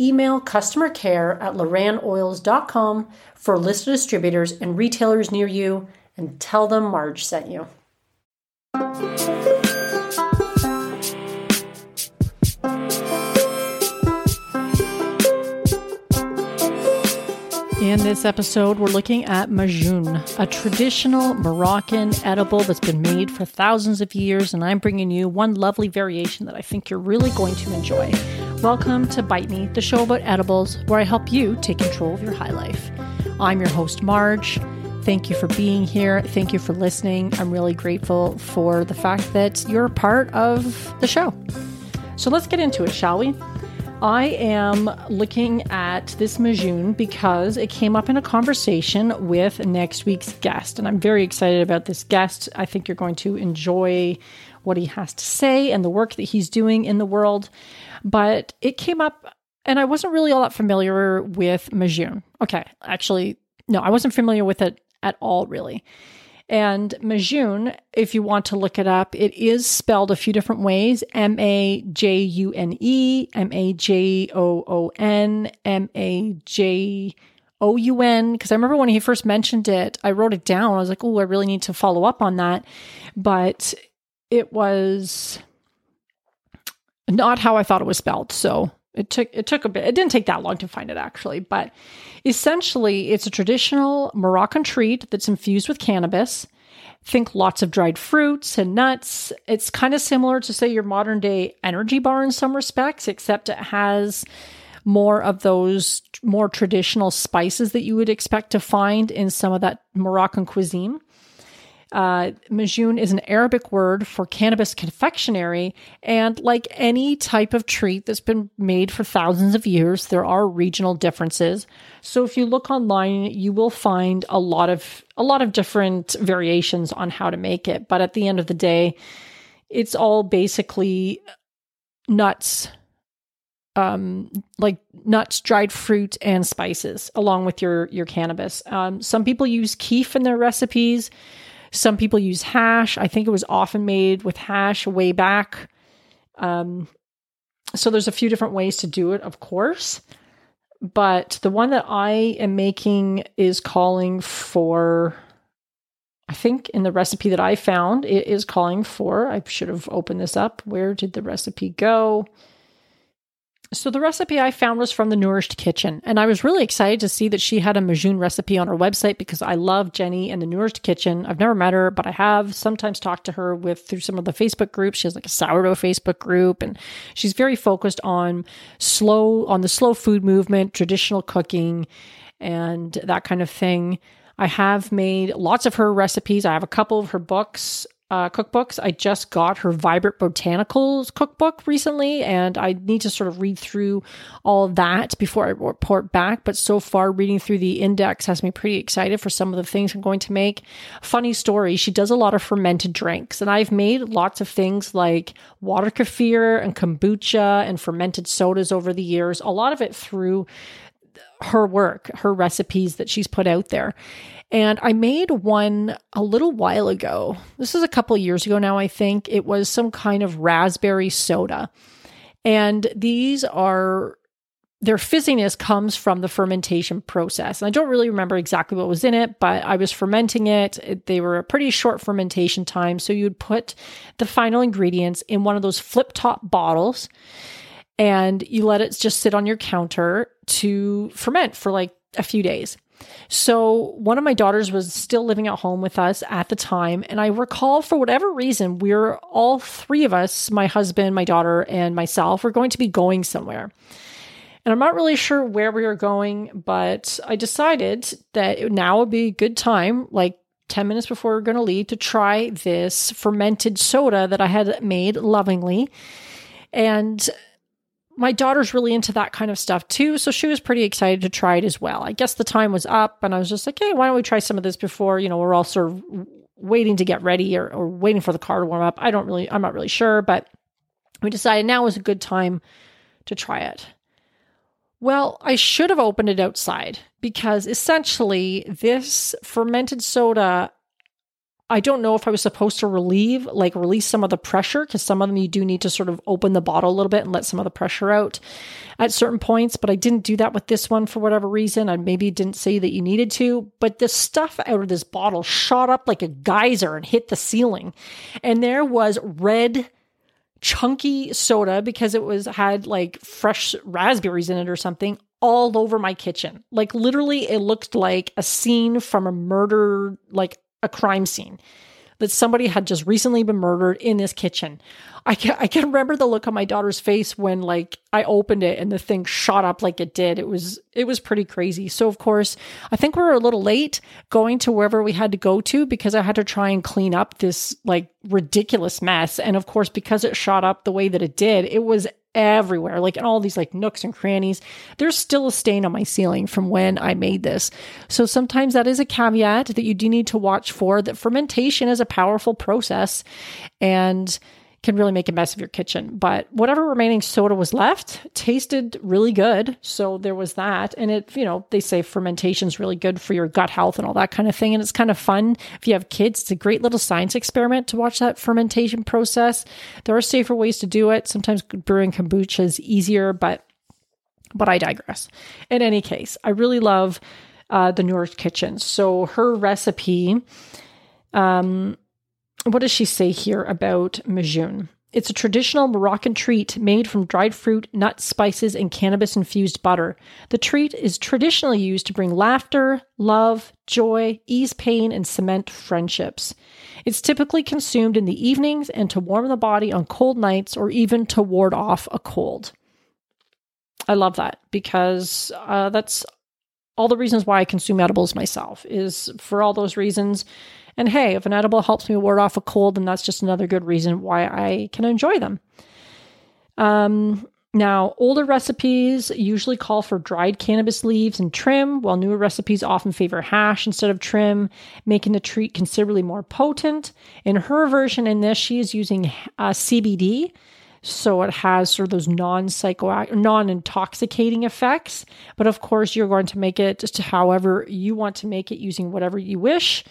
email customer care at lorannoils.com for a list of distributors and retailers near you and tell them Marge sent you. In this episode, we're looking at majoun, a traditional Moroccan edible that's been made for thousands of years, and I'm bringing you one lovely variation that I think you're really going to enjoy. Welcome to Bite Me, the show about edibles, where I help you take control of your high life. I'm your host, Marge. Thank you for being here. Thank you for listening. I'm really grateful for the fact that you're part of the show. So let's get into it, shall we? I am looking at this majoun because it came up in a conversation with next week's guest. And I'm very excited about this guest. I think you're going to enjoy what he has to say and the work that he's doing in the world. But it came up, and I wasn't really all that familiar with majoun. Okay, actually, no, I wasn't familiar with it at all, really. And Majoun, if you want to look it up, it is spelled a few different ways M A J U N E, M A J O O N, M A J O U N. Because I remember when he first mentioned it, I wrote it down. I was like, oh, I really need to follow up on that. But it was not how I thought it was spelled. So it took it took a bit. It didn't take that long to find it actually, but essentially it's a traditional Moroccan treat that's infused with cannabis. Think lots of dried fruits and nuts. It's kind of similar to say your modern day energy bar in some respects, except it has more of those more traditional spices that you would expect to find in some of that Moroccan cuisine. Uh, majoun is an Arabic word for cannabis confectionery, and like any type of treat that's been made for thousands of years, there are regional differences. So if you look online, you will find a lot of a lot of different variations on how to make it. But at the end of the day, it's all basically nuts, um, like nuts, dried fruit, and spices, along with your your cannabis. Um, some people use keef in their recipes. Some people use hash. I think it was often made with hash way back. Um, so there's a few different ways to do it, of course. But the one that I am making is calling for, I think in the recipe that I found, it is calling for, I should have opened this up. Where did the recipe go? So the recipe I found was from the Nourished Kitchen, and I was really excited to see that she had a majoun recipe on her website because I love Jenny and the Nourished Kitchen. I've never met her, but I have sometimes talked to her with through some of the Facebook groups. She has like a sourdough Facebook group, and she's very focused on slow on the slow food movement, traditional cooking, and that kind of thing. I have made lots of her recipes. I have a couple of her books uh, cookbooks. I just got her Vibrant Botanicals cookbook recently, and I need to sort of read through all that before I report back. But so far, reading through the index has me pretty excited for some of the things I'm going to make. Funny story, she does a lot of fermented drinks, and I've made lots of things like water kefir and kombucha and fermented sodas over the years, a lot of it through her work, her recipes that she's put out there. And I made one a little while ago. This is a couple years ago now, I think. It was some kind of raspberry soda. And these are their fizziness comes from the fermentation process. And I don't really remember exactly what was in it, but I was fermenting it. They were a pretty short fermentation time. So you'd put the final ingredients in one of those flip top bottles and you let it just sit on your counter to ferment for like a few days. So, one of my daughters was still living at home with us at the time. And I recall, for whatever reason, we are all three of us my husband, my daughter, and myself were going to be going somewhere. And I'm not really sure where we were going, but I decided that now would be a good time, like 10 minutes before we are going to leave, to try this fermented soda that I had made lovingly. And my daughter's really into that kind of stuff too. So she was pretty excited to try it as well. I guess the time was up and I was just like, hey, why don't we try some of this before, you know, we're all sort of waiting to get ready or, or waiting for the car to warm up. I don't really, I'm not really sure, but we decided now was a good time to try it. Well, I should have opened it outside because essentially this fermented soda I don't know if I was supposed to relieve, like release some of the pressure, because some of them you do need to sort of open the bottle a little bit and let some of the pressure out at certain points. But I didn't do that with this one for whatever reason. I maybe didn't say that you needed to, but the stuff out of this bottle shot up like a geyser and hit the ceiling. And there was red chunky soda because it was had like fresh raspberries in it or something all over my kitchen. Like literally it looked like a scene from a murder like a crime scene that somebody had just recently been murdered in this kitchen. I can I can remember the look on my daughter's face when like I opened it and the thing shot up like it did. It was it was pretty crazy. So of course, I think we were a little late going to wherever we had to go to because I had to try and clean up this like ridiculous mess. And of course, because it shot up the way that it did, it was everywhere, like in all these like nooks and crannies. There's still a stain on my ceiling from when I made this. So sometimes that is a caveat that you do need to watch for that fermentation is a powerful process and can really make a mess of your kitchen. But whatever remaining soda was left tasted really good. So there was that. And it, you know, they say fermentation is really good for your gut health and all that kind of thing. And it's kind of fun. If you have kids, it's a great little science experiment to watch that fermentation process. There are safer ways to do it. Sometimes brewing kombucha is easier, but but I digress. In any case, I really love uh, the Nourish Kitchen. So her recipe um, what does she say here about Majoun? It's a traditional Moroccan treat made from dried fruit, nuts, spices, and cannabis infused butter. The treat is traditionally used to bring laughter, love, joy, ease pain, and cement friendships. It's typically consumed in the evenings and to warm the body on cold nights or even to ward off a cold. I love that because uh, that's all the reasons why I consume edibles myself, is for all those reasons and hey, if an edible helps me ward off a cold, then that's just another good reason why I can enjoy them. Um, now, older recipes usually call for dried cannabis leaves and trim, while newer recipes often favor hash instead of trim, making the treat considerably more potent. In her version, in this, she is using uh, CBD, so it has sort of those non-psychoactive, non-intoxicating effects. But of course, you're going to make it just however you want to make it, using whatever you wish.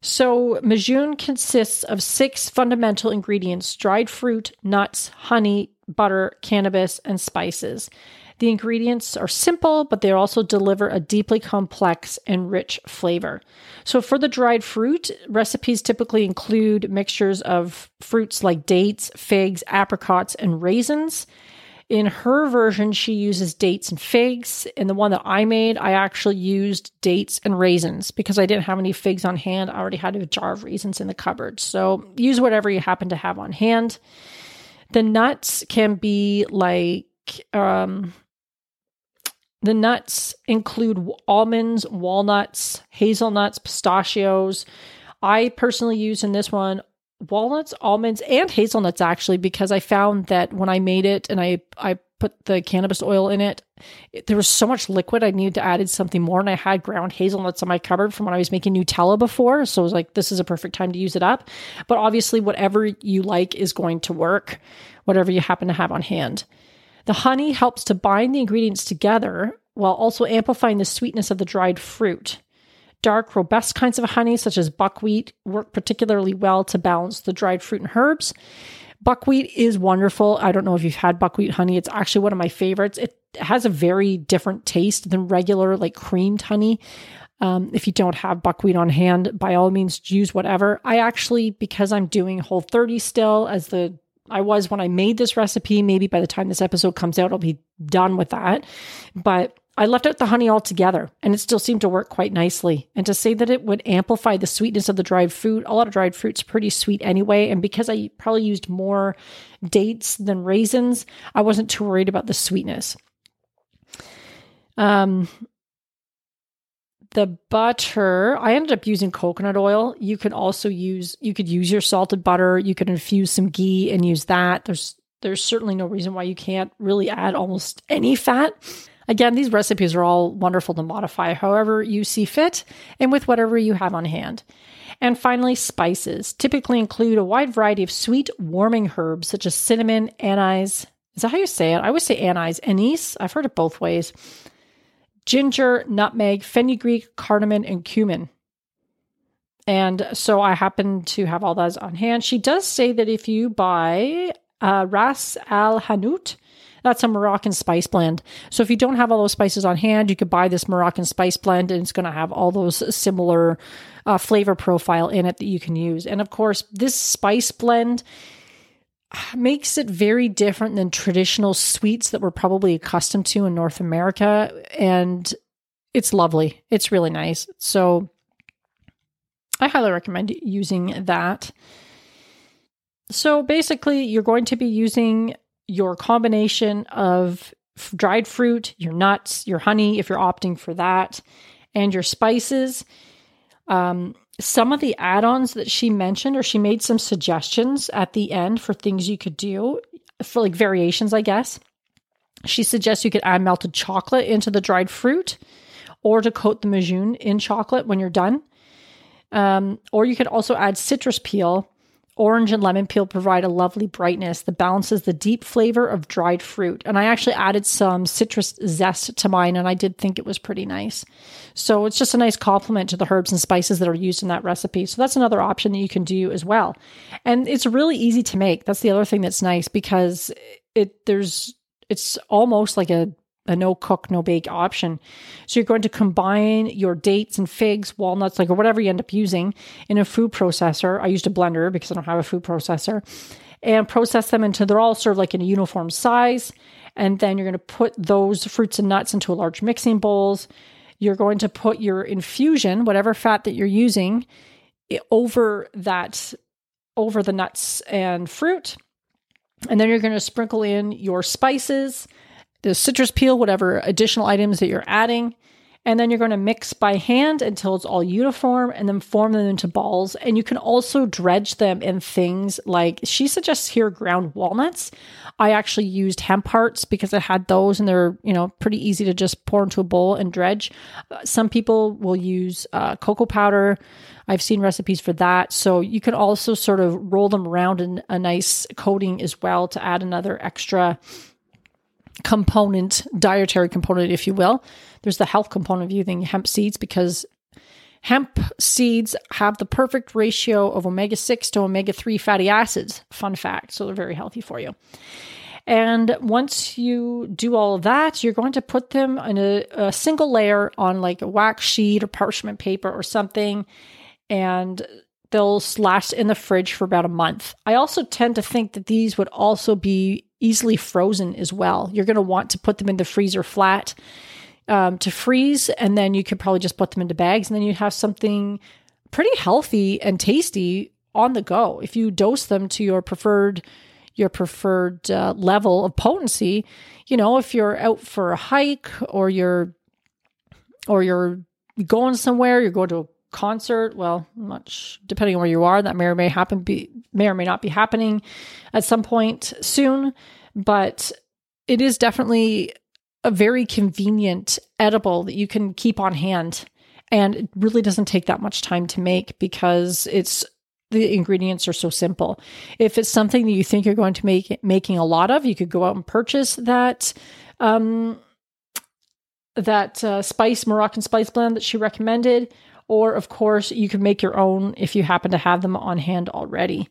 So, Majoun consists of six fundamental ingredients dried fruit, nuts, honey, butter, cannabis, and spices. The ingredients are simple, but they also deliver a deeply complex and rich flavor. So, for the dried fruit, recipes typically include mixtures of fruits like dates, figs, apricots, and raisins. In her version, she uses dates and figs. In the one that I made, I actually used dates and raisins because I didn't have any figs on hand. I already had a jar of raisins in the cupboard. So use whatever you happen to have on hand. The nuts can be like, um, the nuts include almonds, walnuts, hazelnuts, pistachios. I personally use in this one walnuts, almonds, and hazelnuts actually, because I found that when I made it and I I put the cannabis oil in it, it, there was so much liquid I needed to add something more. And I had ground hazelnuts in my cupboard from when I was making Nutella before. So I was like, this is a perfect time to use it up. But obviously, whatever you like is going to work, whatever you happen to have on hand. The honey helps to bind the ingredients together while also amplifying the sweetness of the dried fruit. Dark, robust kinds of honey, such as buckwheat, work particularly well to balance the dried fruit and herbs. Buckwheat is wonderful. I don't know if you've had buckwheat honey. It's actually one of my favorites. It has a very different taste than regular, like creamed honey. Um, if you don't have buckwheat on hand, by all means, use whatever. I actually, because I'm doing Whole 30 still, as the I was when I made this recipe. Maybe by the time this episode comes out, I'll be done with that. But I left out the honey altogether and it still seemed to work quite nicely. And to say that it would amplify the sweetness of the dried fruit, a lot of dried fruit's pretty sweet anyway. And because I probably used more dates than raisins, I wasn't too worried about the sweetness. Um, the butter, I ended up using coconut oil. You could also use you could use your salted butter. You could infuse some ghee and use that. There's there's certainly no reason why you can't really add almost any fat. Again, these recipes are all wonderful to modify however you see fit and with whatever you have on hand. And finally, spices typically include a wide variety of sweet, warming herbs such as cinnamon, anise. Is that how you say it? I always say anise, anise. I've heard it both ways. Ginger, nutmeg, fenugreek, cardamom, and cumin. And so I happen to have all those on hand. She does say that if you buy uh, Ras Al Hanout, that's a Moroccan spice blend. So if you don't have all those spices on hand, you could buy this Moroccan spice blend and it's going to have all those similar uh, flavor profile in it that you can use. And of course, this spice blend makes it very different than traditional sweets that we're probably accustomed to in North America. And it's lovely. It's really nice. So I highly recommend using that. So basically, you're going to be using your combination of dried fruit, your nuts, your honey, if you're opting for that, and your spices. Um, some of the add ons that she mentioned, or she made some suggestions at the end for things you could do, for like variations, I guess. She suggests you could add melted chocolate into the dried fruit or to coat the Majoun in chocolate when you're done. Um, or you could also add citrus peel Orange and lemon peel provide a lovely brightness that balances the deep flavor of dried fruit. And I actually added some citrus zest to mine, and I did think it was pretty nice. So it's just a nice complement to the herbs and spices that are used in that recipe. So that's another option that you can do as well. And it's really easy to make. That's the other thing that's nice because it there's it's almost like a a no cook, no bake option. So you're going to combine your dates and figs, walnuts, like or whatever you end up using in a food processor. I used a blender because I don't have a food processor and process them until they're all sort of like in a uniform size. And then you're going to put those fruits and nuts into a large mixing bowls. You're going to put your infusion, whatever fat that you're using, over that, over the nuts and fruit. And then you're going to sprinkle in your spices the citrus peel, whatever additional items that you're adding. And then you're going to mix by hand until it's all uniform and then form them into balls. And you can also dredge them in things like she suggests here ground walnuts. I actually used hemp hearts because I had those and they're, you know, pretty easy to just pour into a bowl and dredge. Some people will use uh, cocoa powder. I've seen recipes for that. So you can also sort of roll them around in a nice coating as well to add another extra component, dietary component, if you will. There's the health component of using hemp seeds because hemp seeds have the perfect ratio of omega 6 to omega 3 fatty acids. Fun fact. So they're very healthy for you. And once you do all of that, you're going to put them in a, a single layer on like a wax sheet or parchment paper or something. And they'll last in the fridge for about a month. I also tend to think that these would also be easily frozen as well. You're going to want to put them in the freezer flat um, to freeze, and then you could probably just put them into bags, and then you have something pretty healthy and tasty on the go. If you dose them to your preferred your preferred uh, level of potency, you know, if you're out for a hike or you're or you're going somewhere, you're going to a concert. Well, much depending on where you are, that may or may happen be may or may not be happening at some point soon. But it is definitely a very convenient edible that you can keep on hand. And it really doesn't take that much time to make because it's the ingredients are so simple. If it's something that you think you're going to make making a lot of, you could go out and purchase that um, that uh, spice Moroccan spice blend that she recommended, or, of course, you can make your own if you happen to have them on hand already.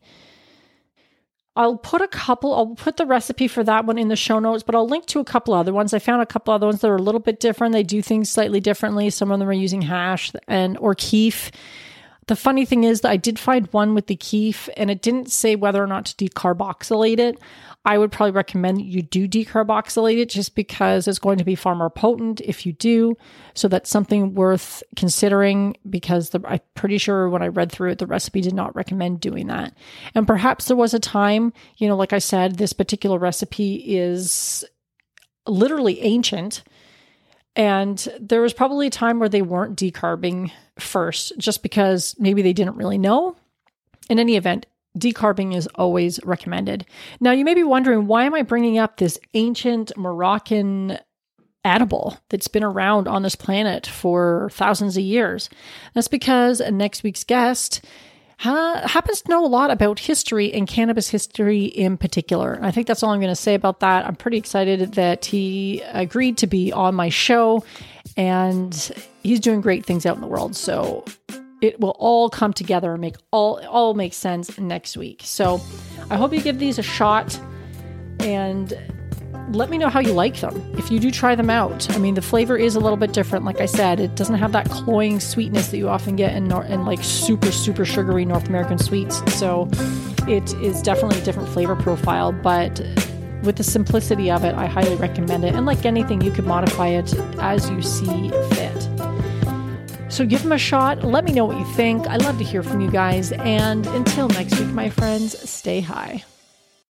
I'll put a couple, I'll put the recipe for that one in the show notes, but I'll link to a couple other ones. I found a couple other ones that are a little bit different. They do things slightly differently. Some of them are using hash and or keef. The funny thing is that I did find one with the keef and it didn't say whether or not to decarboxylate it. I would probably recommend you do decarboxylate it just because it's going to be far more potent if you do. So that's something worth considering because the, I'm pretty sure when I read through it, the recipe did not recommend doing that. And perhaps there was a time, you know, like I said, this particular recipe is literally ancient. And there was probably a time where they weren't decarbing first, just because maybe they didn't really know. In any event, decarbing is always recommended. Now, you may be wondering why am I bringing up this ancient Moroccan edible that's been around on this planet for thousands of years? That's because next week's guest ha- happens to know a lot about history and cannabis history in particular. And I think that's all I'm going to say about that. I'm pretty excited that he agreed to be on my show and he's doing great things out in the world. So it will all come together and make all all make sense next week. So I hope you give these a shot and let me know how you like them if you do try them out. I mean, the flavor is a little bit different. Like I said, it doesn't have that cloying sweetness that you often get in, nor- in like super, super sugary North American sweets. So it is definitely a different flavor profile, but with the simplicity of it, I highly recommend it. And like anything, you could modify it as you see fit. So give them a shot. Let me know what you think. I love to hear from you guys. And until next week, my friends, stay high.